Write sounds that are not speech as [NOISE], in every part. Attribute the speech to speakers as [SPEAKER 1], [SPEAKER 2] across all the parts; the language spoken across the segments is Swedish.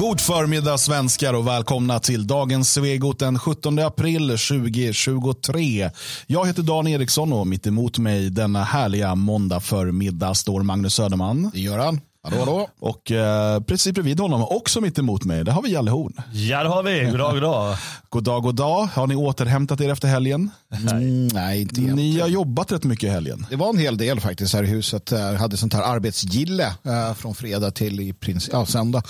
[SPEAKER 1] God förmiddag svenskar och välkomna till dagens Svegot den 17 april 2023. Jag heter Dan Eriksson och mitt emot mig denna härliga måndag förmiddag står Magnus Söderman.
[SPEAKER 2] Det gör han. Hallå, hallå.
[SPEAKER 1] Och eh, precis bredvid honom, också mitt emot mig, det har vi Jalle Horn.
[SPEAKER 3] Ja, det har vi. God dag, god dag. [LAUGHS]
[SPEAKER 1] God dag, god dag. Har ni återhämtat er efter helgen?
[SPEAKER 2] Mm, nej, inte
[SPEAKER 1] Ni
[SPEAKER 2] egentligen.
[SPEAKER 1] har jobbat rätt mycket i helgen.
[SPEAKER 2] Det var en hel del faktiskt här i huset. Jag hade sånt här arbetsgille eh, från fredag till i princip, ja, söndag.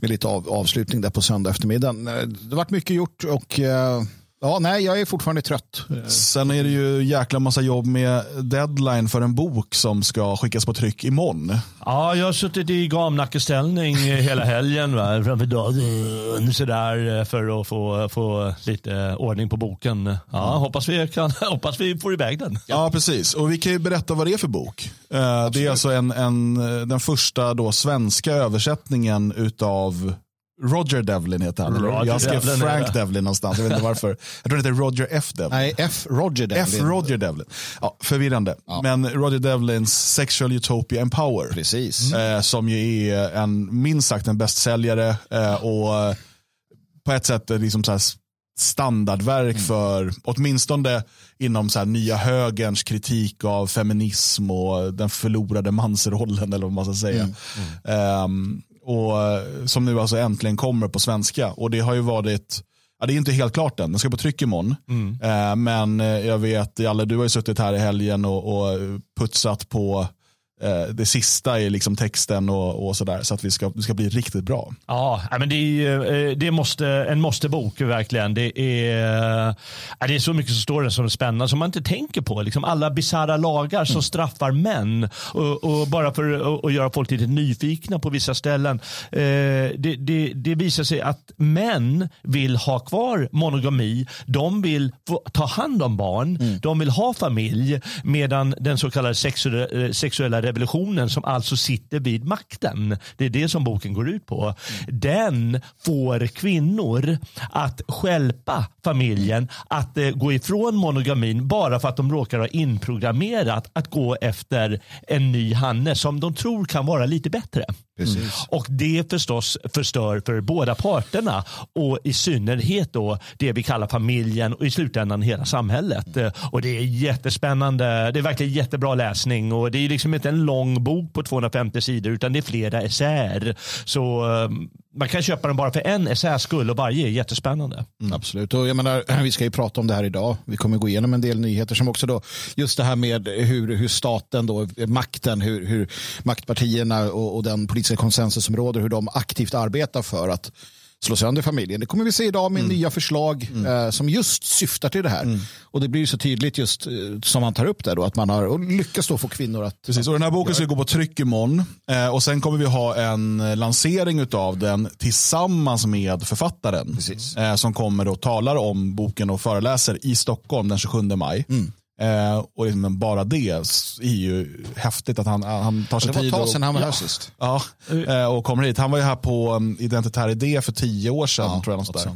[SPEAKER 2] Med lite av, avslutning där på söndag eftermiddagen. Eh, Det har varit mycket gjort och eh, ja, nej, jag är fortfarande trött. Eh,
[SPEAKER 1] Sen är det ju jäkla massa jobb med deadline för en bok som ska skickas på tryck imorgon.
[SPEAKER 3] Ja, jag har suttit i gamnackeställning hela helgen va? framför datorn sådär för att få, få lite ordning på boken. Ja, hoppas, vi kan, [LAUGHS] hoppas vi får iväg den.
[SPEAKER 1] Ja, precis. Och vi kan ju berätta vad det är för bok. Eh, det är alltså en, en, den första då svenska översättningen utav Roger Devlin heter han.
[SPEAKER 3] Roger
[SPEAKER 1] jag skrev
[SPEAKER 3] Devlin
[SPEAKER 1] Frank. Devlin någonstans. Jag vet inte varför. Jag tror det heter Roger F. Devlin.
[SPEAKER 2] Nej, F. Roger
[SPEAKER 1] F.
[SPEAKER 2] Devlin.
[SPEAKER 1] Roger Devlin. Ja, förvirrande. Men Roger Devlins Sexual Utopia and Power.
[SPEAKER 2] Precis.
[SPEAKER 1] Eh, som ju är en, minst sagt en bästsäljare eh, och eh, på ett sätt liksom så här standardverk för åtminstone inom så här nya högerns kritik av feminism och den förlorade mansrollen eller vad man ska säga. Ehm, och eh, som nu alltså äntligen kommer på svenska. Och det har ju varit Ja, det är inte helt klart än, den ska på tryck imorgon. Eh, men eh, jag vet, Jalle, du har ju suttit här i helgen och, och putsat på det sista i liksom texten och, och sådär. Så att vi ska, det ska bli riktigt bra.
[SPEAKER 3] Ja, men det är, eh, det är måste, en måste-bok verkligen. Det är, ja, det är så mycket som står där som är spännande som man inte tänker på. Liksom alla bisarra lagar som straffar män och, och bara för att- göra folk lite nyfikna på vissa ställen. Eh, det, det, det visar sig att män vill ha kvar monogami. De vill ta hand om barn. De vill ha familj. Medan den så kallade sexu- eh, sexuella revolutionen som alltså sitter vid makten. Det är det som boken går ut på. Den får kvinnor att skälpa familjen, att eh, gå ifrån monogamin bara för att de råkar ha inprogrammerat att gå efter en ny hanne som de tror kan vara lite bättre.
[SPEAKER 2] Precis. Mm.
[SPEAKER 3] Och det förstås förstör för båda parterna och i synnerhet då det vi kallar familjen och i slutändan hela samhället. Mm. Och det är jättespännande. Det är verkligen jättebra läsning och det är liksom inte en lång bok på 250 sidor utan det är flera essäer. Så ehm, man kan köpa den bara för en essäs skull och varje är jättespännande.
[SPEAKER 2] Mm, absolut. Och jag menar, [CLEARS THROAT] vi ska ju prata om det här idag. Vi kommer gå igenom en del nyheter som också då just det här med hur, hur staten då, makten, hur, hur maktpartierna och, och den politiska konsensus som råder, hur de aktivt arbetar för att slå sönder familjen. Det kommer vi se idag med nya förslag eh, som just syftar till det här. Och det blir så tydligt just eh, som man tar upp där då att man har lyckats då få kvinnor att
[SPEAKER 1] Precis, och den här boken ska gå på tryck imorgon. Eh, och sen kommer vi ha en eh, lansering av den tillsammans med författaren. Eh, som kommer och talar om boken och föreläser i Stockholm den 27 maj. Eh, och liksom, men bara det är ju häftigt att han, han tar sig
[SPEAKER 2] det var ett
[SPEAKER 1] tid.
[SPEAKER 2] tag
[SPEAKER 1] och-
[SPEAKER 2] sedan han var
[SPEAKER 1] ja.
[SPEAKER 2] här sist.
[SPEAKER 1] Ja, eh, och kommer hit. Han var ju här på um, Identitär Idé för tio år sedan. tror jag, något där.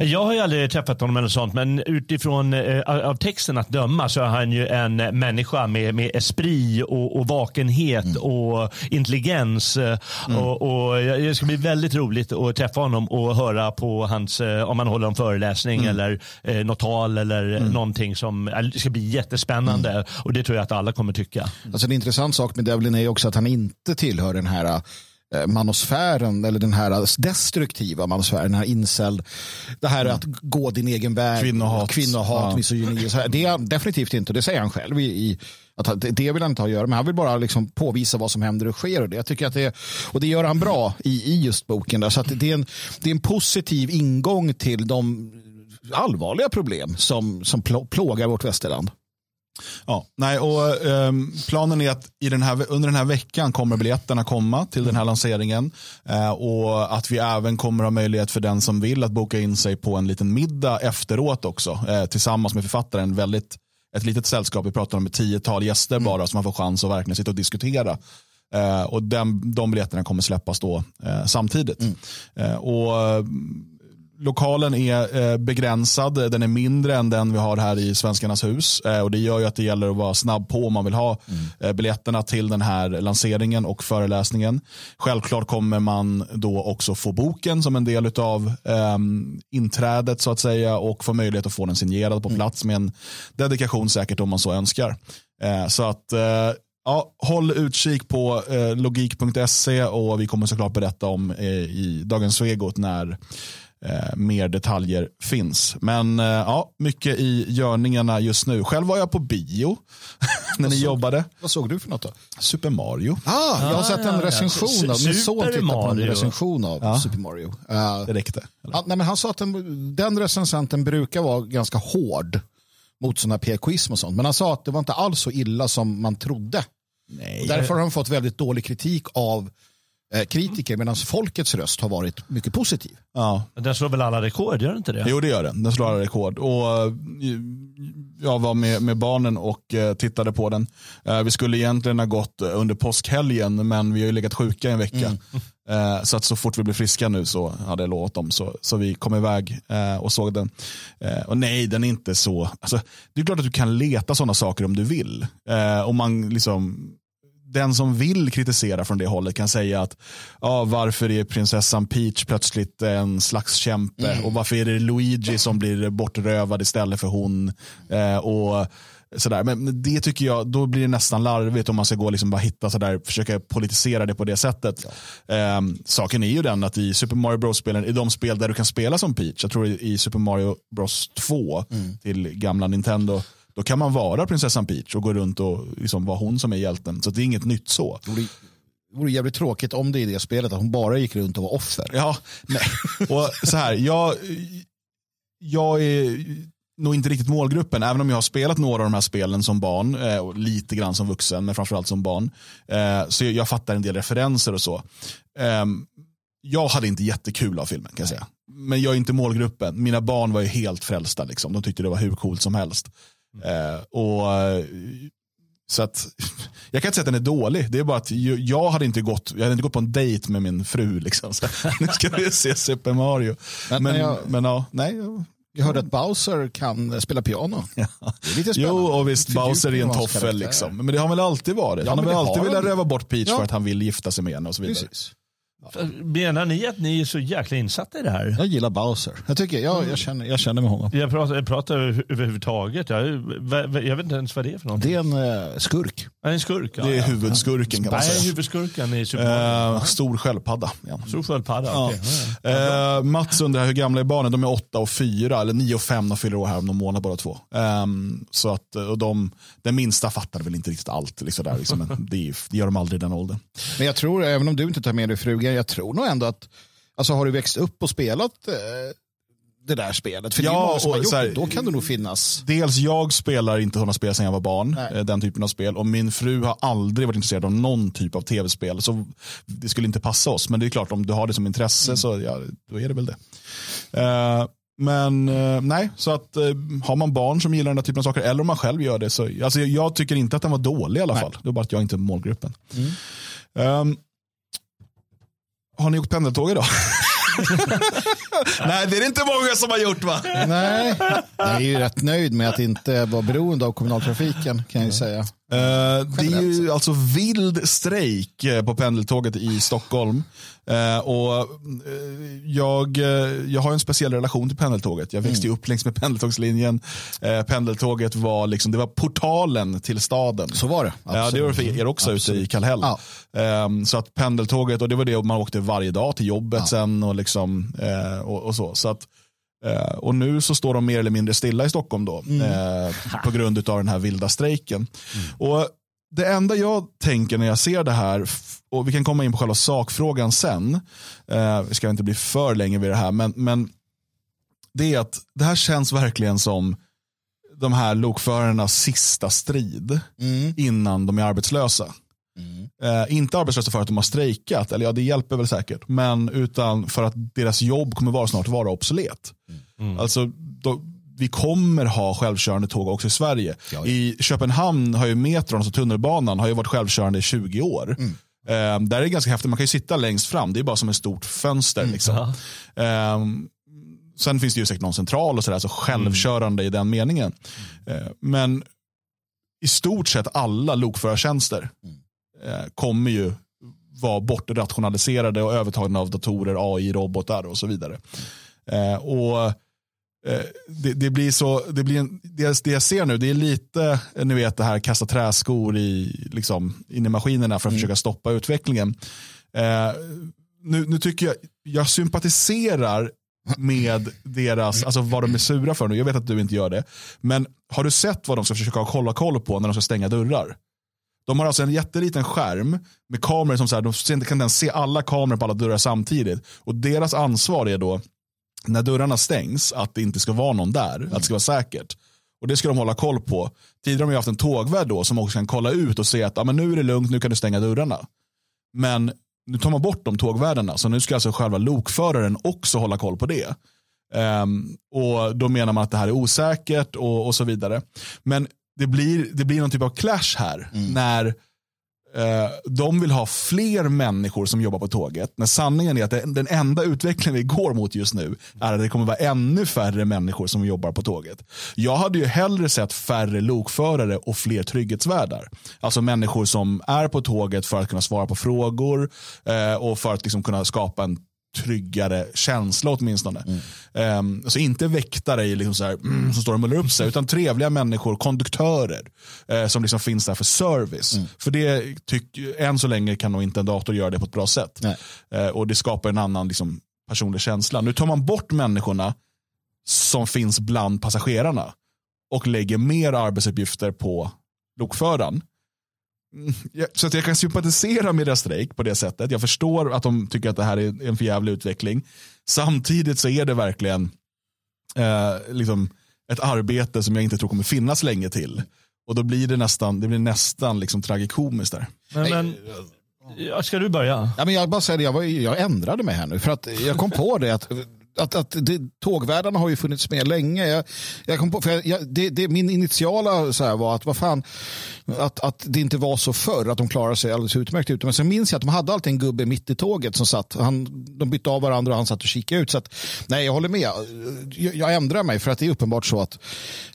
[SPEAKER 3] Jag har ju aldrig träffat honom eller sånt, men utifrån eh, av texten att döma så är han ju en människa med, med esprit och, och vakenhet och intelligens. eh, Och, och det ska bli väldigt roligt att träffa honom och höra på hans, eh, om han håller en föreläsning eller eh, något tal eller någonting som eh, det ska bli jättespännande. Och det tror jag att alla kommer tycka.
[SPEAKER 2] Alltså en intressant sak med Devlin är ju också att han inte tillhör den här eh, manosfären eller den här destruktiva manosfären, den här incel, det här att gå din egen väg,
[SPEAKER 1] Kvinnohat.
[SPEAKER 2] kvinnohat
[SPEAKER 1] Ja.
[SPEAKER 2] misogyni. Det är han definitivt inte, det säger han själv i, i att det- vill han inte ha att göra, men han vill bara liksom påvisa vad som händer och sker och det. Jag tycker att det, och det gör han bra i, i just boken. Där. Så att det, är en, det är en positiv ingång till de allvarliga problem som, som plå- plågar vårt västerland.
[SPEAKER 1] Ja, nej, och, ehm, planen är att i den här, under den här veckan kommer biljetterna komma till den här lanseringen. Eh, och att vi även kommer ha möjlighet för den som vill att boka in sig på en liten middag efteråt också. Eh, tillsammans med författaren. Väldigt, ett litet sällskap, vi pratar om ett tiotal gäster bara som man får chans att verkligen sitta och diskutera. Eh, och den, de biljetterna kommer släppas då eh, samtidigt. Eh, och lokalen är eh, begränsad. Den är mindre än den vi har här i Svenskarnas hus. Eh, och Det gör ju att det gäller att vara snabb på om man vill ha mm. biljetterna till den här lanseringen och föreläsningen. Självklart kommer man då också få boken som en del av eh, inträdet så att säga och få möjlighet att få den signerad på mm. plats med en dedikation säkert om man så önskar. Eh, så att eh, Ja, håll utkik på eh, logik.se och vi kommer såklart berätta om eh, i Dagens Svegot när eh, mer detaljer finns. Men eh, ja, mycket i görningarna just nu. Själv var jag på bio [LAUGHS] när ni
[SPEAKER 2] såg,
[SPEAKER 1] jobbade.
[SPEAKER 2] Vad såg du för något då?
[SPEAKER 1] Super Mario.
[SPEAKER 2] Ah, jag har ah, sett en recension ja, av, min son tittade på en recension av
[SPEAKER 1] ja.
[SPEAKER 2] Super Mario.
[SPEAKER 1] Uh, det räckte.
[SPEAKER 2] Ja, nej, men han sa att den, den recensenten brukar vara ganska hård mot sådana PKism och sånt. Men han sa att det var inte alls så illa som man trodde. Nej. därför har han fått väldigt dålig kritik av kritiker medan folkets röst har varit mycket positiv.
[SPEAKER 1] Ja.
[SPEAKER 3] Den slår väl alla rekord, gör den inte det?
[SPEAKER 1] Jo det gör den, den slår alla rekord. Och, eh, jag var med, med barnen och eh, tittade på den. Eh, vi skulle egentligen ha gått under påskhelgen men vi har ju legat sjuka en vecka. Mm. Eh, så att så fort vi blir friska nu så hade jag lovat dem. Så, så vi kom iväg eh, och såg den. Eh, och nej, den är inte så. Alltså, det är klart att du kan leta sådana saker om du vill. om man liksom den som vill kritisera från det hållet kan säga att ja, varför är prinsessan Peach plötsligt en slags kämpe mm. och varför är det Luigi som blir bortrövad istället för hon. Eh, och sådär. Men det tycker jag, då blir det nästan larvigt om man ska gå och liksom bara hitta sådär, försöka politisera det på det sättet. Ja. Eh, saken är ju den att i Super Mario Bros-spelen, i de spel där du kan spela som Peach, jag tror i Super Mario Bros 2 mm. till gamla Nintendo, då kan man vara prinsessan Peach och gå runt och liksom vara hon som är hjälten. Så det är inget nytt så.
[SPEAKER 2] Det vore jävligt tråkigt om det i det spelet att hon bara gick runt och var offer.
[SPEAKER 1] Ja, nej. [LAUGHS] Och så här, jag, jag är nog inte riktigt målgruppen, även om jag har spelat några av de här spelen som barn, eh, och lite grann som vuxen, men framförallt som barn. Eh, så jag fattar en del referenser och så. Eh, jag hade inte jättekul av filmen kan jag säga. Men jag är inte målgruppen. Mina barn var ju helt frälsta. Liksom. De tyckte det var hur coolt som helst. Mm. och så att, [LAUGHS] jag kan inte säga att den är dålig. Det är bara att jag hade inte gått, jag hade inte gått på en dejt med min fru. Liksom. Så, [LAUGHS] nu ska vi se Super Mario. Men, men, jag, men ja, nej.
[SPEAKER 2] Jag hörde att Bowser kan spela piano. [LAUGHS] Ja.
[SPEAKER 1] Det är lite Jo, och visst, Bowser är en toffel. Liksom. Men det har väl alltid varit. Ja, han har väl alltid velat röva bort Peach ja. för att han vill gifta sig med henne och så vidare. Precis.
[SPEAKER 3] Menar ni att ni är så jäkla insatta i det här?
[SPEAKER 2] Jag gillar Bowser. Jag, tycker, jag, jag, känner, jag känner med honom.
[SPEAKER 3] Jag pratar, jag pratar överhuvudtaget. Jag, jag vet inte ens vad det är för någonting.
[SPEAKER 2] Det är en uh, skurk.
[SPEAKER 3] En skurk ja,
[SPEAKER 1] det är huvudskurken kan man säga.
[SPEAKER 3] Är huvudskurken i Super
[SPEAKER 1] uh, Stor sköldpadda.
[SPEAKER 3] Ja. Stor sköldpadda, ja.
[SPEAKER 1] okay. uh, Mats undrar hur gamla är barnen? De är åtta och fyra, eller nio och fem. De fyller år här om någon månad båda två. Um, så att, och de, den minsta fattar väl inte riktigt allt. Liksom där, liksom, men det, det gör de aldrig i den åldern.
[SPEAKER 2] Men jag tror, även om du inte tar med dig frugan, jag tror nog ändå att alltså, har du växt upp och spelat eh, det där spelet? För ja, det är många som har gjort här, då kan det nog finnas.
[SPEAKER 1] Dels jag spelar inte sådana spel sedan jag var barn, Nej. Eh, den typen av spel. Och min fru har aldrig varit intresserad av någon typ av tv-spel. Så det skulle inte passa oss. Men det är klart, om du har det som intresse mm. så ja, då är det väl det. Uh, men uh, nej, så att uh, har man barn som gillar den där typen av saker, eller om man själv gör det, så alltså, jag, jag tycker inte att den var dålig i alla nej. fall. Det är bara att jag inte är målgruppen. Mm. Um, har ni åkt pendeltåg idag? [LAUGHS] [LAUGHS] Nej, det är det inte många som har gjort va?
[SPEAKER 2] Nej, jag är ju rätt nöjd med att inte vara beroende av kommunaltrafiken kan jag ju säga. Uh,
[SPEAKER 1] det är ju alltså vild strejk eh, på pendeltåget i Stockholm. Uh, och uh, jag, jag har en speciell relation till pendeltåget. Jag växte mm. upp längs med pendeltågslinjen. pendeltåget var, liksom, det var portalen till staden.
[SPEAKER 2] Så var det.
[SPEAKER 1] Ja, det var för er också Absolut. ute i Kallhäll. Ja. Um, så att pendeltåget, och det var det man åkte varje dag till jobbet ja. sen och, liksom, och, och så. så att, Uh, och nu så står de mer eller mindre stilla i Stockholm då, mm. uh, på grund av den här vilda strejken. Mm. Och det enda jag tänker när jag ser det här, och vi kan komma in på själva sakfrågan sen, uh, vi ska inte bli för länge vid det här, men, men det är att det här känns verkligen som de här lokförarnas sista strid mm. innan de är arbetslösa. Mm. Eh, inte arbetslösa för att de har strejkat, eller ja det hjälper väl säkert, men utan för att deras jobb kommer vara snart vara obsolet. Mm. Alltså, då, vi kommer ha självkörande tåg också i Sverige. Ja, I Köpenhamn har ju metron, alltså tunnelbanan, har ju varit självkörande i 20 år. Mm. Eh, där är det ganska häftigt, man kan ju sitta längst fram, det är bara som ett stort fönster. Mm. Liksom. Eh, sen finns det ju säkert någon central och sådär, så självkörande i den meningen. Eh, men i stort sett alla lokförartjänster eh, kommer ju vara bortrationaliserade och övertagna av datorer, AI, robotar och så vidare. Eh, och eh, det, det, blir så, det, blir en, det, det jag ser nu, det är lite, ni vet det här kasta träskor i, liksom, in i maskinerna för att försöka stoppa utvecklingen. Eh, nu, nu tycker jag, jag sympatiserar med deras, alltså vad de är sura för nu. Jag vet att du inte gör det. Men har du sett vad de ska försöka hålla koll på när de ska stänga dörrar? De har alltså en jätteliten skärm med kameror som så här, de kan se alla kameror på alla dörrar samtidigt. Och deras ansvar är då, när dörrarna stängs, att det inte ska vara någon där. Mm. Att det ska vara säkert. Och det ska de hålla koll på. Tidigare har de haft en tågvärd då som också kan kolla ut och se att ah, men nu är det lugnt, nu kan du stänga dörrarna. Men nu tar man bort de tågvärdarna, så nu ska alltså själva lokföraren också hålla koll på det. Um, och Då menar man att det här är osäkert och, och så vidare. Men det blir, det blir någon typ av clash här. Mm. När Eh, de vill ha fler människor som jobbar på tåget. När sanningen är att den enda utvecklingen vi går mot just nu är att det kommer vara ännu färre människor som jobbar på tåget. Jag hade ju hellre sett färre lokförare och fler trygghetsvärdar. Alltså människor som är på tåget för att kunna svara på frågor eh, och för att liksom kunna skapa en tryggare känsla åtminstone. Mm. Um, alltså inte väktare i liksom så här, mm, som står och mullrar upp sig, utan trevliga människor, konduktörer uh, som liksom finns där för service. Mm. För det tyck, än så länge kan nog inte en dator göra det på ett bra sätt. Uh, och det skapar en annan liksom, personlig känsla. Nu tar man bort människorna som finns bland passagerarna och lägger mer arbetsuppgifter på lokföraren. Så att jag kan sympatisera med deras strejk på det sättet. Jag förstår att de tycker att det här är en förjävlig utveckling. Samtidigt så är det verkligen eh, liksom ett arbete som jag inte tror kommer finnas länge till. Och då blir det nästan, det blir nästan liksom tragikomiskt där.
[SPEAKER 3] Men, men, ska du börja?
[SPEAKER 2] Ja, men jag, bara säger det, jag, jag ändrade mig här nu. För att jag kom på det att att, att det, tågvärdarna har ju funnits med länge. Jag, jag kom på, för jag, det, det, min initiala så här var att vad fan, att, att det inte var så förr, att de klarade sig alldeles utmärkt ute. Men sen minns jag att de hade alltid en gubbe mitt i tåget som satt. Han, de bytte av varandra och han satt och kikade ut. Så att, nej, jag håller med. Jag, jag ändrar mig för att det är uppenbart så att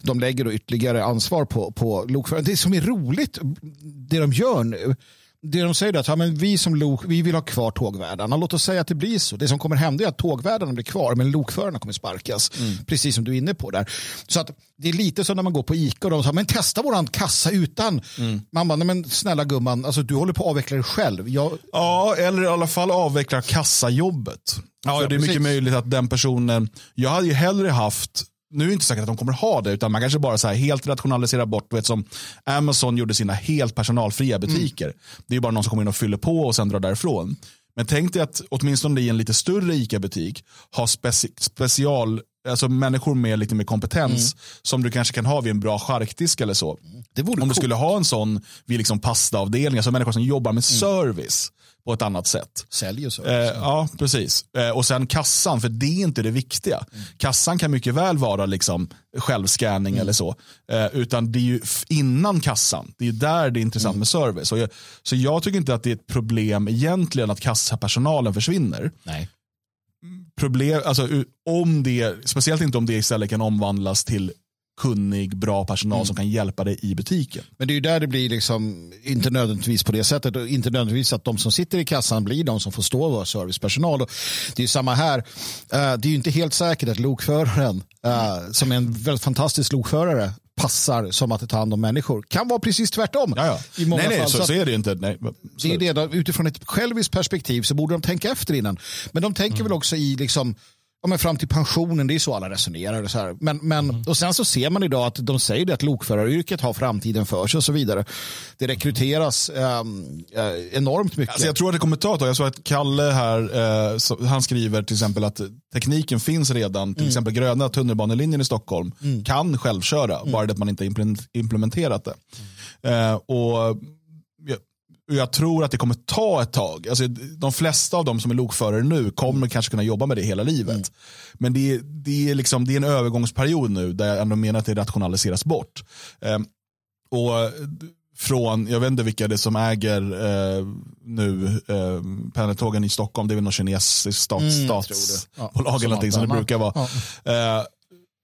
[SPEAKER 2] de lägger då ytterligare ansvar på, på lokföraren. Det som är roligt, det de gör nu, det de säger är att ja, men vi som lok, vi vill ha kvar tågvärdarna. Låt oss säga att det blir så. Det som kommer hända är att tågvärdarna blir kvar men lokförarna kommer sparkas. Mm. Precis som du är inne på där. Så att det är lite som när man går på Ica och de säger men testa våran kassa utan. Mm. Man bara, nej men snälla gumman, alltså, du håller på att avveckla dig själv. Jag...
[SPEAKER 1] Ja, eller i alla fall avveckla kassajobbet. Ja, det är mycket möjligt att den personen, jag hade ju hellre haft nu är det inte säkert att de kommer ha det, utan man kanske bara så här helt rationaliserar bort, vet, som Amazon gjorde sina helt personalfria butiker. Mm. Det är bara någon som kommer in och fyller på och sen drar därifrån. Men tänk dig att åtminstone i en lite större ICA-butik ha speci special, alltså människor med lite mer kompetens mm. som du kanske kan ha vid en bra charkdisk eller så. Om coolt. du skulle ha en sån vid liksom pastaavdelning, alltså människor som jobbar med mm. service på ett annat sätt.
[SPEAKER 2] Sälj och så.
[SPEAKER 1] Eh, ja, precis. Eh, och sen kassan, för det är inte det viktiga. Mm. Kassan kan mycket väl vara liksom självscanning mm. eller så. Eh, utan det är ju innan kassan, det är där det är intressant mm. med service. Jag, så jag tycker inte att det är ett problem egentligen att kassapersonalen försvinner.
[SPEAKER 2] Nej.
[SPEAKER 1] Problem, alltså, om det, speciellt inte om det istället kan omvandlas till kunnig, bra personal mm. som kan hjälpa dig i butiken.
[SPEAKER 2] Men det är ju där det blir liksom, inte nödvändigtvis på det sättet och inte nödvändigtvis att de som sitter i kassan blir de som får stå och vara servicepersonal. Och det är ju samma här. Uh, det är ju inte helt säkert att lokföraren, uh, som är en väldigt fantastisk lokförare, passar som att ta hand om människor. Kan vara precis tvärtom.
[SPEAKER 1] Ja, ja.
[SPEAKER 2] I många
[SPEAKER 1] nej, nej,
[SPEAKER 2] fall.
[SPEAKER 1] Så, så, är det inte. Nej,
[SPEAKER 2] det är det, då, utifrån ett själviskt perspektiv så borde de tänka efter innan. Men de tänker mm. väl också i liksom ja, men fram till pensionen, det är så alla resonerar. Och, så här. Men, men, mm. och sen så ser man idag att de säger det att lokföraryrket har framtiden för sig och så vidare. Det rekryteras ähm, enormt mycket.
[SPEAKER 1] Alltså jag tror att det kommer ta ett tag. Jag såg att Kalle här, eh, så, han skriver till exempel att tekniken finns redan. Till mm. exempel gröna tunnelbanelinjen i Stockholm mm. kan självköra, mm. bara det att man inte implementerat det. Eh, och jag tror att det kommer ta ett tag. Alltså, de flesta av de som är lokförare nu kommer mm. kanske kunna jobba med det hela livet. Mm. Men det är, det, är liksom, det är en övergångsperiod nu där jag ändå menar att det rationaliseras bort. Um, och från, jag vet inte vilka det är som äger eh, nu eh, pendeltågen i Stockholm, det är väl något kinesiskt stat,
[SPEAKER 2] Mm,
[SPEAKER 1] statsbolag eller någonting som det brukar vara.
[SPEAKER 2] Ja,
[SPEAKER 1] Eh,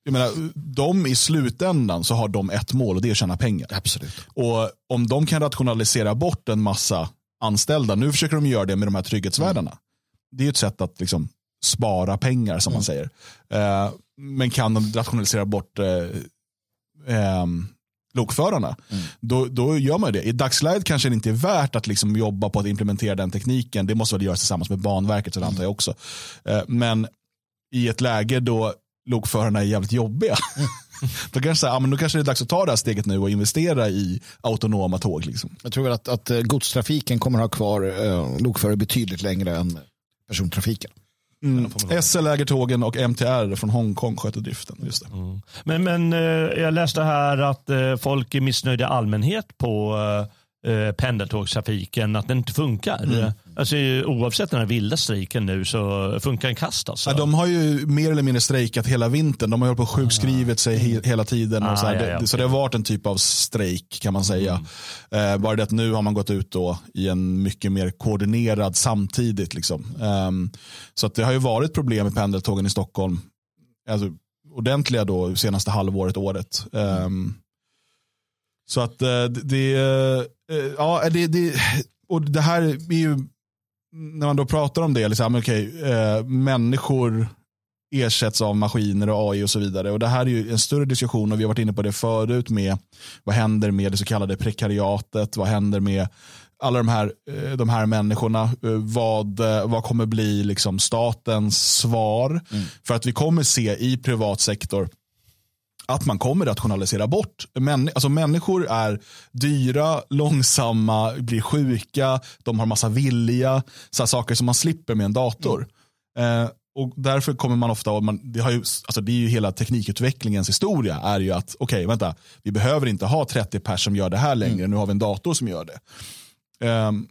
[SPEAKER 1] jag menar, de i slutändan så har de ett mål och det är att tjäna pengar.
[SPEAKER 2] absolut.
[SPEAKER 1] Och om de kan rationalisera bort en massa anställda, nu försöker de göra det med de här trygghetsvärdarna. Det är ett sätt att liksom spara pengar som man säger. Eh, men kan de rationalisera bort eh, ehm, lokförarna, då, då gör man det. I dagsläget kanske det inte är värt att liksom jobba på att implementera den tekniken. Det måste väl göras tillsammans med Banverket, så det antar jag också. Eh, men i ett läge då lokförarna är jävligt jobbiga, [LAUGHS] då, kanske, ja, men då kanske det är dags att ta det här steget nu och investera i autonoma tåg. Liksom.
[SPEAKER 2] Jag tror väl att, att eh, godstrafiken kommer ha kvar eh, lokförare betydligt längre än persontrafiken.
[SPEAKER 1] Mm. SL äger tågen och MTR från Hongkong sköter driften. Just det.
[SPEAKER 3] Men, men eh, jag läste här att eh, folk är missnöjda allmänhet på eh, eh, pendeltågstrafiken, att den inte funkar.
[SPEAKER 1] Mm.
[SPEAKER 3] Alltså, oavsett den här vilda strejken nu så funkar den kast alltså.
[SPEAKER 1] Ja, de har ju mer eller mindre strejkat hela vintern. De har hållit på och sjukskrivit sig he hela tiden. Och
[SPEAKER 3] Ah,
[SPEAKER 1] så, här.
[SPEAKER 3] ja,
[SPEAKER 1] Det-
[SPEAKER 3] ja,
[SPEAKER 1] det, så det har varit en typ av strejk kan man säga. Eh, bara det att nu har man gått ut då i en mycket mer koordinerad samtidigt. Liksom. Ehm, så att det har ju varit problem med pendeltågen i Stockholm. Alltså, ordentliga då senaste halvåret, året. Ehm, så att eh, det, det, eh, ja, det, det, och det här är ju, när man då pratar om det, liksom, okay, eh, människor ersätts av maskiner och AI och så vidare. Och Det här är ju en större diskussion och vi har varit inne på det förut med vad händer med det så kallade prekariatet, vad händer med alla de här, eh, de här människorna, Eh, vad, eh, vad kommer bli liksom statens svar? För att vi kommer se i privat sektor att man kommer rationalisera bort. Män, alltså människor är dyra, långsamma, blir sjuka, de har massa vilja, så saker som man slipper med en dator. Eh, och därför kommer man ofta, man, det, har ju, alltså det är ju hela teknikutvecklingens historia, är ju att okej, vänta, vi behöver inte ha 30 pers som gör det här längre, nu har vi en dator som gör det. Ehm,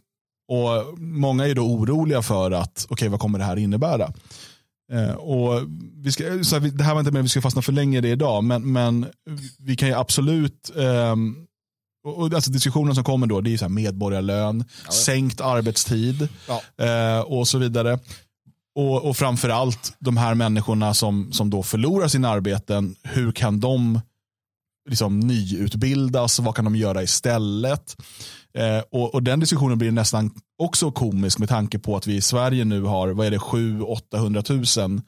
[SPEAKER 1] och Många är då oroliga för att, okej vad kommer det här innebära? Eh, och vi ska, så här, det här var inte med vi ska fastna för länge i det idag, men, men vi kan ju absolut, ehm, och, alltså diskussionen som kommer då, det är så här medborgarlön, sänkt arbetstid
[SPEAKER 2] Ja.
[SPEAKER 1] eh, och så vidare. Och, och framför allt de här människorna som, som då förlorar sina arbeten, hur kan de liksom nyutbildas? Vad kan de göra istället? Eh, och, och den diskussionen blir nästan också komisk med tanke på att vi i Sverige nu har, vad är det, 700-800 000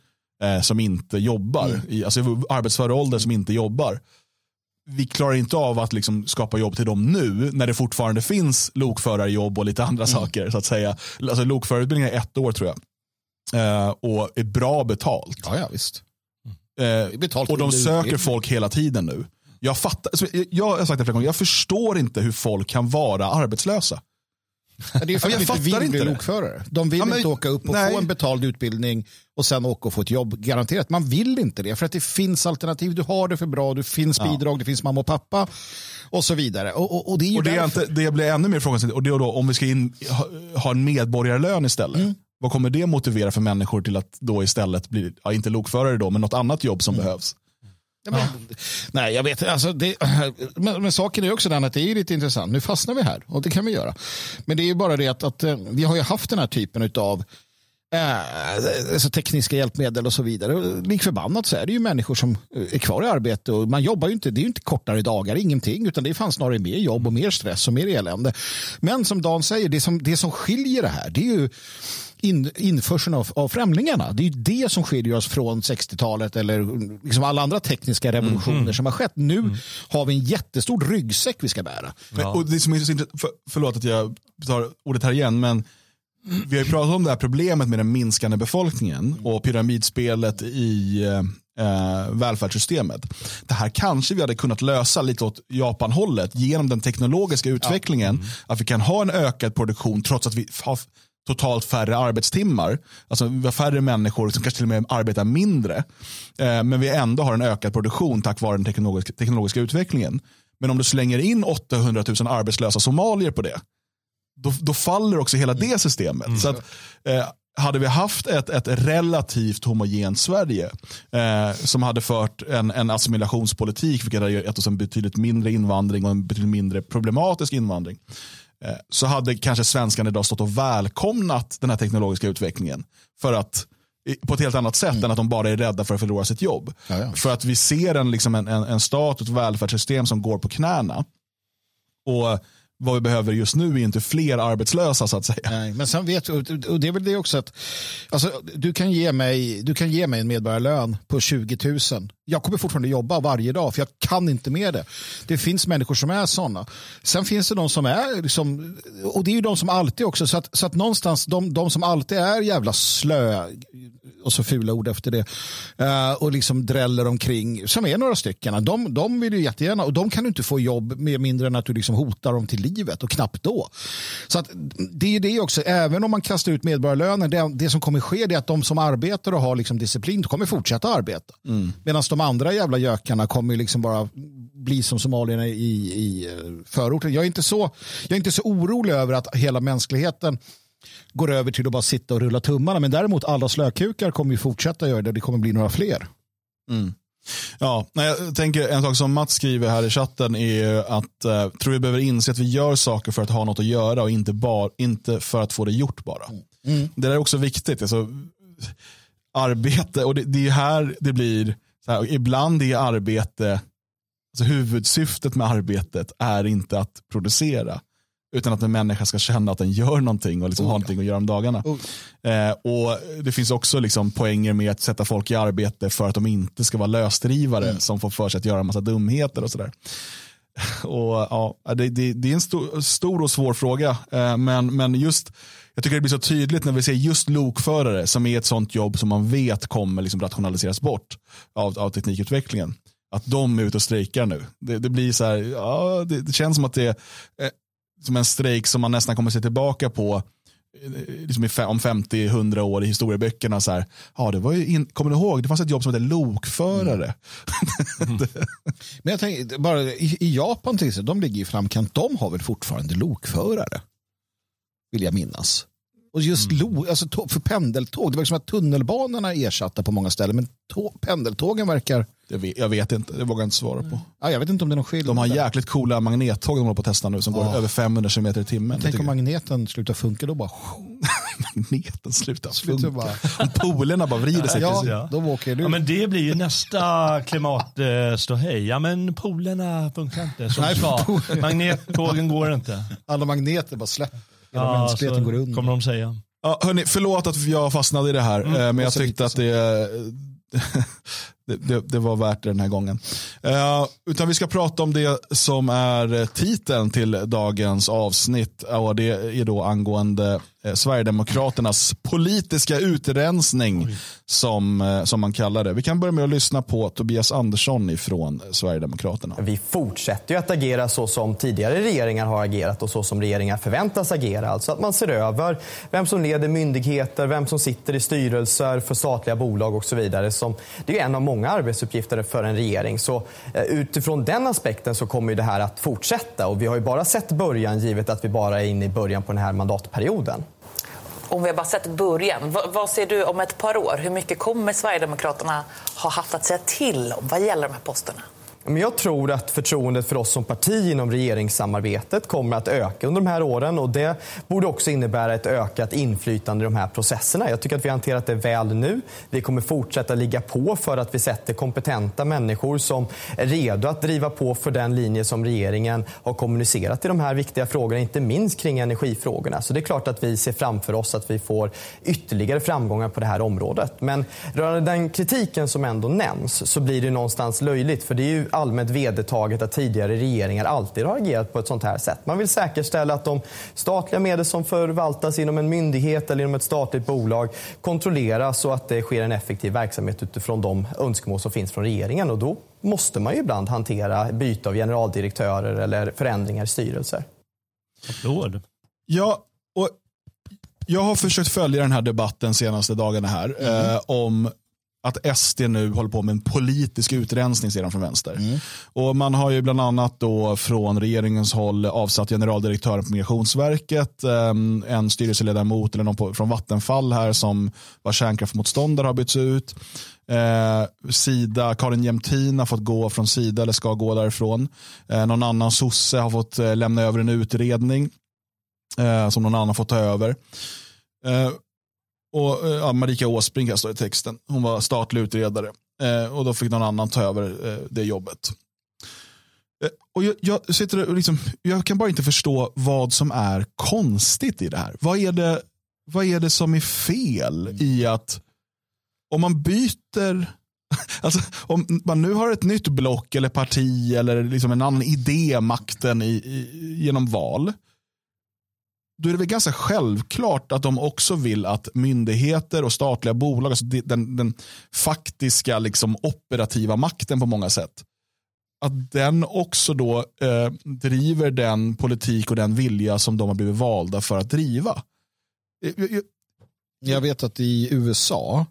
[SPEAKER 1] eh, som inte jobbar, i, alltså arbetsför ålder som inte jobbar. Vi klarar inte av att liksom skapa jobb till dem nu när det fortfarande finns lokförarjobb och lite andra saker. så att säga. Alltså, lokförarutbildning är ett år tror jag. Eh, och är bra betalt.
[SPEAKER 2] Ja, ja visst. Betalt
[SPEAKER 1] och de söker folk hela tiden nu. Jag fattar, alltså, jag har sagt det flera gånger, jag förstår inte hur folk kan vara arbetslösa.
[SPEAKER 2] Ja, Det är för
[SPEAKER 1] Ja,
[SPEAKER 2] att
[SPEAKER 1] jag
[SPEAKER 2] de inte
[SPEAKER 1] fattar
[SPEAKER 2] vill bli
[SPEAKER 1] inte
[SPEAKER 2] lokförare. De vill
[SPEAKER 1] Ja, men-
[SPEAKER 2] inte åka upp och
[SPEAKER 1] nej.
[SPEAKER 2] få en betald utbildning och sen åka och få ett jobb. Garanterat. Man vill inte det för att det finns alternativ. Du har det för bra, det finns bidrag, det finns mamma och pappa och så vidare. Och, och, och det är
[SPEAKER 1] Och det, är inte, det blir ännu mer frågan, och det är då om vi ska in, ha, ha en medborgarlön istället.
[SPEAKER 2] Mm.
[SPEAKER 1] Vad kommer det motivera för människor till att då istället bli, ja, inte lokförare då, men något annat jobb som
[SPEAKER 2] Mm.
[SPEAKER 1] behövs?
[SPEAKER 2] Ja, men, nej, jag vet alltså det, [CLEARS THROAT] men, men saken är också den att det är lite intressant. Nu fastnar vi här och det kan vi göra. Men det är ju bara det att, att eh, vi har ju haft den här typen av eh, alltså tekniska hjälpmedel och så vidare. Lik förbannat så är det ju människor som eh, är kvar i arbete och man jobbar ju inte, det är ju inte kortare dagar, ingenting, utan det är fan snarare mer jobb och mer stress och mer elände. Men som Dan säger, det som, det som skiljer det här, det är ju in, införseln av, av främlingarna. Det är ju det som skiljer oss från 60-talet eller liksom alla andra tekniska revolutioner som har skett. Nu har vi en jättestor ryggsäck vi ska bära.
[SPEAKER 1] Men, och det som är så för, förlåt att jag tar ordet här igen, men vi har ju pratat om det här problemet med den minskande befolkningen och pyramidspelet i eh, välfärdssystemet. Det här kanske vi hade kunnat lösa lite åt Japan-hållet genom den teknologiska utvecklingen. Att vi kan ha en ökad produktion trots att vi har totalt färre arbetstimmar. Alltså vi har färre människor som kanske till och med arbetar mindre. Eh, men vi ändå har en ökad produktion tack vare den teknologiska, teknologiska utvecklingen. Men om du slänger in 800 000 arbetslösa somalier på det, då, då faller också hela det systemet. Så att, eh, hade vi haft ett, ett relativt homogent Sverige eh, som hade fört en, en assimilationspolitik, vilket hade gett oss en betydligt mindre invandring och en betydligt mindre problematisk invandring, så hade kanske svenskarna idag stått och välkomnat den här teknologiska utvecklingen. För att på ett helt annat sätt mm. än att de bara är rädda för att förlora sitt jobb. Ja, ja. För att vi ser en, liksom en, en, en stat och ett välfärdssystem som går på knäna. Och vad vi behöver just nu är inte fler arbetslösa så att säga.
[SPEAKER 2] Nej, men sen vet och det är väl det också att alltså, du, kan ge mig, du kan ge mig en medborgarlön på 20 000. Jag kommer fortfarande jobba varje dag för jag kan inte med det. Det finns människor som är sådana. Sen finns det de som är, liksom, och det är ju de som alltid också, så att, så att någonstans de, de som alltid är jävla slö, och så fula ord efter det, uh, och liksom dräller omkring, som är några stycken, de, de vill ju jättegärna, och de kan du inte få jobb med mindre än att du liksom hotar dem till livet och knappt då. Så att det är det också, även om man kastar ut medborgarlöner, det, det som kommer ske är att de som arbetar och har liksom disciplin kommer fortsätta arbeta. Mm. Medan de andra jävla gökarna kommer liksom bara bli som somalierna i, i eh, förorten. Jag är, inte så, jag är inte så orolig över att hela mänskligheten går över till att bara sitta och rulla tummarna. Men däremot alla slökukar kommer ju fortsätta göra det. Det kommer bli några fler.
[SPEAKER 1] Mm. Ja, jag tänker en sak som Mats skriver här i chatten är att eh, tror vi behöver inse att vi gör saker för att ha något att göra och inte, bar, inte för att få det gjort bara. Mm. Det är också viktigt. Alltså, arbete, och det, det är här det blir, här, ibland är arbete, alltså huvudsyftet med arbetet är inte att producera. Utan att en människa ska känna att den gör någonting och liksom oh, har någonting att göra om dagarna. Oh. Eh, och Det finns också liksom poänger med att sätta folk i arbete för att de inte ska vara lösdrivare mm. som får för sig att göra en massa dumheter och sådär. [LAUGHS] Och, ja, det, det, det är en stor, stor, och svår fråga. Eh, men, men just, jag tycker det blir så tydligt när vi ser just lokförare som är ett sånt jobb som man vet kommer liksom rationaliseras bort av, av teknikutvecklingen. Att de är ute och strejkar nu. Det, det blir så här, ja, det, det, känns som att det är eh, som en strejk som man nästan kommer se tillbaka på eh, liksom om 50-100 år i historieböckerna. Så här, ja, det var in, kommer du ihåg, det fanns ett jobb som hette lokförare.
[SPEAKER 2] Mm. [LAUGHS] Men jag tänker, bara i, i Japan till exempel, de ligger i framkant, de har väl fortfarande lokförare? Vill jag minnas. Och just mm. lo, alltså, för pendeltåg, det var som att tunnelbanorna är ersatta på många ställen, men tåg, pendeltågen verkar
[SPEAKER 1] jag vet, jag vet, inte, det vågar jag inte svara på.
[SPEAKER 2] Ja, jag vet inte om det är någon skillnad.
[SPEAKER 1] De har jäkligt coola magnettåg de håller på att testa nu som ja. går över 500 km i timmen.
[SPEAKER 2] Tänk om magneten slutar funka då bara... [LAUGHS]
[SPEAKER 1] magneten slutar funka. Bara... Om polerna bara vrider sig.
[SPEAKER 2] Ja, ja. Då åker du.
[SPEAKER 3] Ja, men det blir ju nästa klimatståhej. Ja, men polerna funkar inte som Nej, ska. [LAUGHS] Magnettågen går inte.
[SPEAKER 2] Alla magneter bara släpper. Hela ja, mänskligheten går under.
[SPEAKER 3] kommer de säga.
[SPEAKER 1] Ja, hörni, förlåt att jag fastnade i det här, mm, eh, men jag tyckte att det [LAUGHS] det, det, det, var värt det den här gången. Uh, utan vi ska prata om det som är titeln till dagens avsnitt. Och det är då angående eh, Sverigedemokraternas politiska utrensning som, eh, som man kallar det. Vi kan börja med att lyssna på Tobias Andersson från Sverigedemokraterna.
[SPEAKER 4] Vi fortsätter ju att agera så som tidigare regeringar har agerat och så som regeringar förväntas agera. Alltså att man ser över vem som leder myndigheter, vem som sitter i styrelser för statliga bolag och så vidare. Som, det är en av många många arbetsuppgifter för en regering. Så eh, utifrån den aspekten så kommer det här att fortsätta och vi har ju bara sett början givet att vi bara är inne i början på den här mandatperioden
[SPEAKER 5] om vi har bara sett början, vad, ser du om ett par år? Hur mycket kommer Sverigedemokraterna ha haft att säga till om vad gäller de här posterna?
[SPEAKER 4] Men jag tror att förtroendet för oss som parti inom regeringssamarbetet kommer att öka under de här åren och det borde också innebära ett ökat inflytande i de här processerna. Jag tycker att vi har hanterat det väl nu. Vi kommer fortsätta ligga på för att vi sätter kompetenta människor som är redo att driva på för den linje som regeringen har kommunicerat i de här viktiga frågorna, inte minst kring energifrågorna. Så det är klart att vi ser framför oss att vi får ytterligare framgångar på det här området. Men rörande den kritiken som ändå nämns så blir det någonstans löjligt för det är ju allmänt vedertaget att tidigare regeringar alltid har agerat på ett sånt här sätt. Man vill säkerställa att de statliga medel som förvaltas inom en myndighet eller inom ett statligt bolag kontrolleras och att det sker en effektiv verksamhet utifrån de önskemål som finns från regeringen. Och då måste man ju ibland hantera byte av generaldirektörer eller förändringar i styrelser.
[SPEAKER 3] Applåd.
[SPEAKER 1] Ja, och jag har försökt följa den här debatten senaste dagarna här mm. eh, om att SD nu håller på med en politisk utrensning sedan från vänster. Och man har ju bland annat då från regeringens håll avsatt generaldirektören på Migrationsverket, ehm, en styrelseledamot eller någon från Vattenfall här som var kärnkraftmotståndare har bytts ut. Eh, Sida, Karin Jämtin har fått gå från Sida eller ska gå därifrån. Eh, någon annan sosse har fått eh, lämna över en utredning eh, som någon annan fått ta över. Eh, och eh, ja, Marika Åsbrink här står i texten. Hon var statlig utredare eh, och då fick någon annan ta över eh, det jobbet. Eh, och jag, jag, sitter och liksom, jag kan bara inte förstå vad som är konstigt i det här. Vad är det, vad är det som är fel i att om man byter [LAUGHS] Alltså, om man nu har ett nytt block eller parti eller liksom en annan idé makten i, i, genom val då är det väl ganska självklart att de också vill att myndigheter och statliga bolag, alltså den, den faktiska liksom operativa makten på många sätt, att den också då eh, driver den politik och den vilja som de har blivit valda för att driva. Eh, jag, jag,
[SPEAKER 2] jag vet att i USA,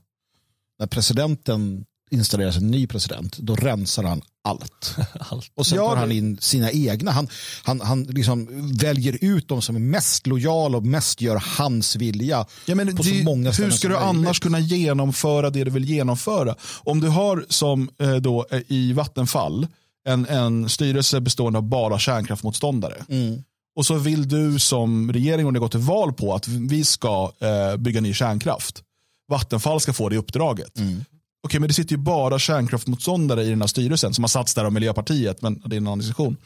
[SPEAKER 2] när presidenten installeras en ny president, då rensar han allt. [LAUGHS] allt. Och sen tar ja, han in sina egna. Han, han, han liksom väljer ut de som är mest lojala och mest gör hans vilja.
[SPEAKER 1] Ja, men
[SPEAKER 2] på
[SPEAKER 1] det,
[SPEAKER 2] så många
[SPEAKER 1] hur ska du annars kunna genomföra det du vill genomföra? Om du har som eh, då eh, i Vattenfall en, en styrelse bestående av bara kärnkraftmotståndare. Mm. Och så vill du som regering, om det går till val på att vi ska eh, bygga ny kärnkraft. Vattenfall ska få det uppdraget. Mm. Okej, men det sitter ju bara kärnkraftmotståndare i den här styrelsen som har satts där av Miljöpartiet, men det är en annan diskussion.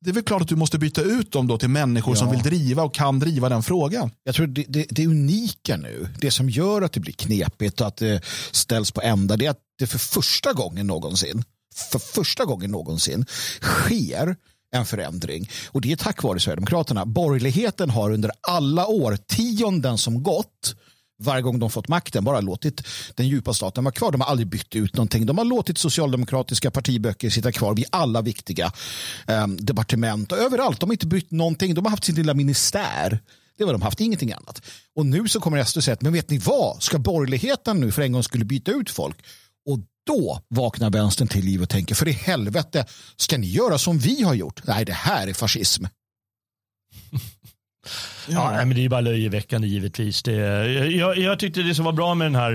[SPEAKER 1] Det är väl klart att du måste byta ut dem då till människor ja. som vill driva och kan driva den frågan.
[SPEAKER 2] Jag tror det, det, det unika nu, det som gör att det blir knepigt och att det ställs på ända, det är att det för första gången någonsin, för första gången någonsin sker en förändring. Och det är tack vare Sverigedemokraterna. Borgerligheten har under alla årtionden som gått varje gång de fått makten bara låtit den djupa staten vara kvar. De har aldrig bytt ut någonting. De har låtit socialdemokratiska partiböcker sitta kvar vid alla viktiga eh, departement och överallt. De har inte bytt någonting. De har haft sin lilla ministär. Det var de haft, ingenting annat. Och nu så kommer SD säga, men vet ni vad? Ska borgerligheten nu för en gång skulle byta ut folk? Och då vaknar vänstern till liv och tänker, för i helvete, ska ni göra som vi har gjort? Nej, det här är fascism.
[SPEAKER 3] Ja, nej, men det är bara löjeväckande givetvis. Det, jag, jag tyckte det som var bra med den här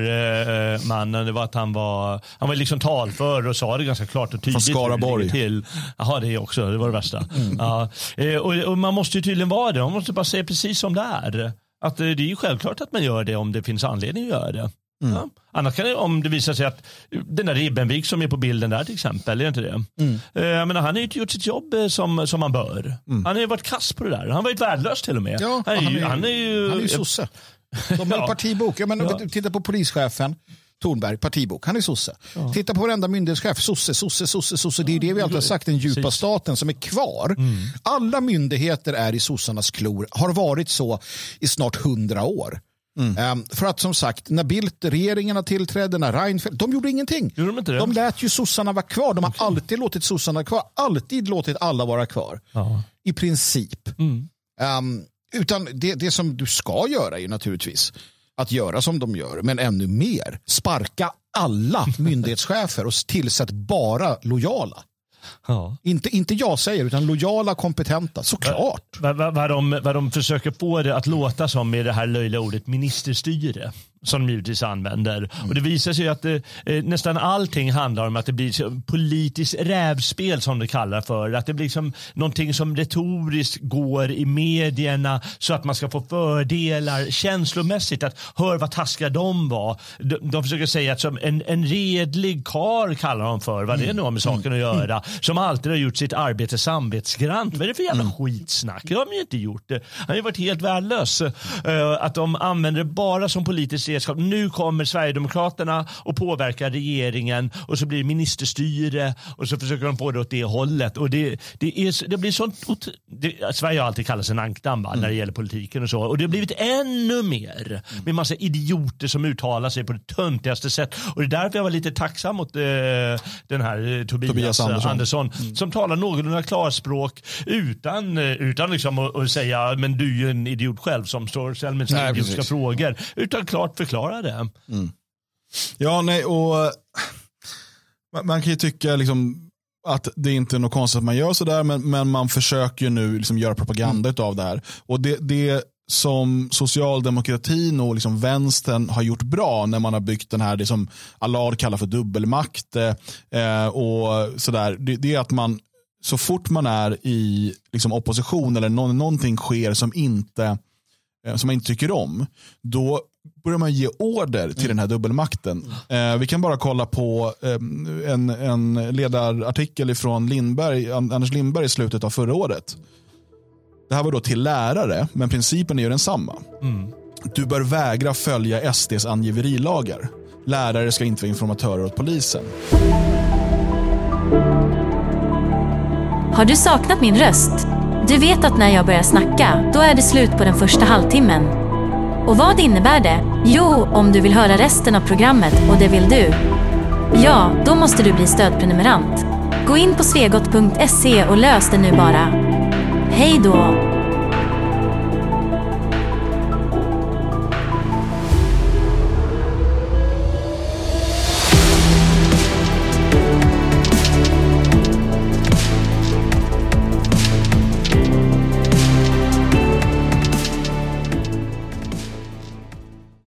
[SPEAKER 3] eh, mannen det var att han var, han var liksom talför och sa det ganska klart och tydligt.
[SPEAKER 1] Från Skaraborg.
[SPEAKER 3] Till. Jaha, det också. Det var det värsta. Mm. Ja, eh, och, och, man måste ju tydligen vara det. Man måste bara säga precis som det är. Att, eh, det är ju självklart att man gör det om det finns anledning att göra det. Mm. Ja. Annars kan det, om det visar sig att den där Ribbenvik som är på bilden där till exempel, är inte det? Mm. Eh, jag menar, han har ju inte gjort sitt jobb eh, som, som han bör. Mm. Han har ju varit kass på det där. Han har varit värdelös till och med.
[SPEAKER 2] Ja, han, är ju, han är ju, han är ju sosse. De har [LAUGHS] ja. partibok. Jag menar, ja. Titta på polischefen. Tornberg, partibok. Han är sosse. Ja. Titta på varenda myndighetschef. Sosse, sosse, sosse, sosse. Det är det vi alltid har sagt, den djupa staten som är kvar. Mm. Alla myndigheter är i sossarnas klor, har varit så i snart hundra år. Mm. Um, för att som sagt, när Bildt-regeringarna tillträdde, när Reinfeldt, de gjorde ingenting.
[SPEAKER 3] Gjorde de, inte det?
[SPEAKER 2] de lät ju sossarna vara kvar. De har okay. alltid låtit sossarna vara kvar. Alltid låtit alla vara kvar. Ja. I princip. Mm. Um, utan det, det som du ska göra är naturligtvis att göra som de gör, men ännu mer. Sparka alla myndighetschefer och tillsätt bara lojala. Ja. Inte, inte jag säger, utan lojala, kompetenta, såklart.
[SPEAKER 3] Vad, vad, vad, de, vad de försöker få det att låta som med det här löjliga ordet ministerstyre som de givetvis använder. Mm. Och det visar sig att det, eh, nästan allting handlar om att det blir politiskt rävspel som det kallar för. Att det blir liksom någonting som retoriskt går i medierna så att man ska få fördelar känslomässigt. Att hör vad taskiga de var. De, de försöker säga att som en, en redlig kar kallar de för vad det nu har med saken att göra. Mm. Som alltid har gjort sitt arbete samvetsgrant. Vad är det för jävla mm. skitsnack? Det har de ju inte gjort. Det. Han har ju varit helt värdelös. Uh, att de använder det bara som politiskt redskap. Nu kommer Sverigedemokraterna och påverkar regeringen och så blir det ministerstyre och så försöker de få det åt det hållet. Och det, det, är, det blir sånt, det, Sverige har alltid kallats en ankdamm mm. när det gäller politiken och så. Och det har blivit ännu mer med massa idioter som uttalar sig på det töntigaste sätt. Och det är därför jag var lite tacksam mot eh, den här eh, Tobias, Tobias Andersson, Andersson mm. som talar någorlunda klarspråk utan, eh, utan liksom att, att säga men du är ju en idiot själv som står och ställer idiotiska frågor. Utan klart förklara det. Mm.
[SPEAKER 1] Ja, nej, och eh, man, man kan ju tycka liksom att det inte är något konstigt att man gör sådär, men, men man försöker ju nu liksom göra propaganda mm. av det här. Och det, det som socialdemokratin och liksom vänstern har gjort bra när man har byggt den här, det som Allard kallar för dubbelmakt eh, och sådär, det, det, är att man så fort man är i liksom opposition eller någonting sker som inte eh, som man inte tycker om, då börjar man ge order till mm. den här dubbelmakten. Eh, vi kan bara kolla på eh, en, en ledarartikel från Lindberg, Anders Lindberg i slutet av förra året. Det här var då till lärare, men principen är ju densamma. Mm. Du bör vägra följa SDs angiverilagar. Lärare ska inte vara informatörer åt polisen.
[SPEAKER 6] Har du saknat min röst? Du vet att när jag börjar snacka, då är det slut på den första halvtimmen. Och vad innebär det? Jo, om du vill höra resten av programmet och det vill du. Ja, då måste du bli stödprenumerant. Gå in på svegot.se och lös det nu bara. Hej då!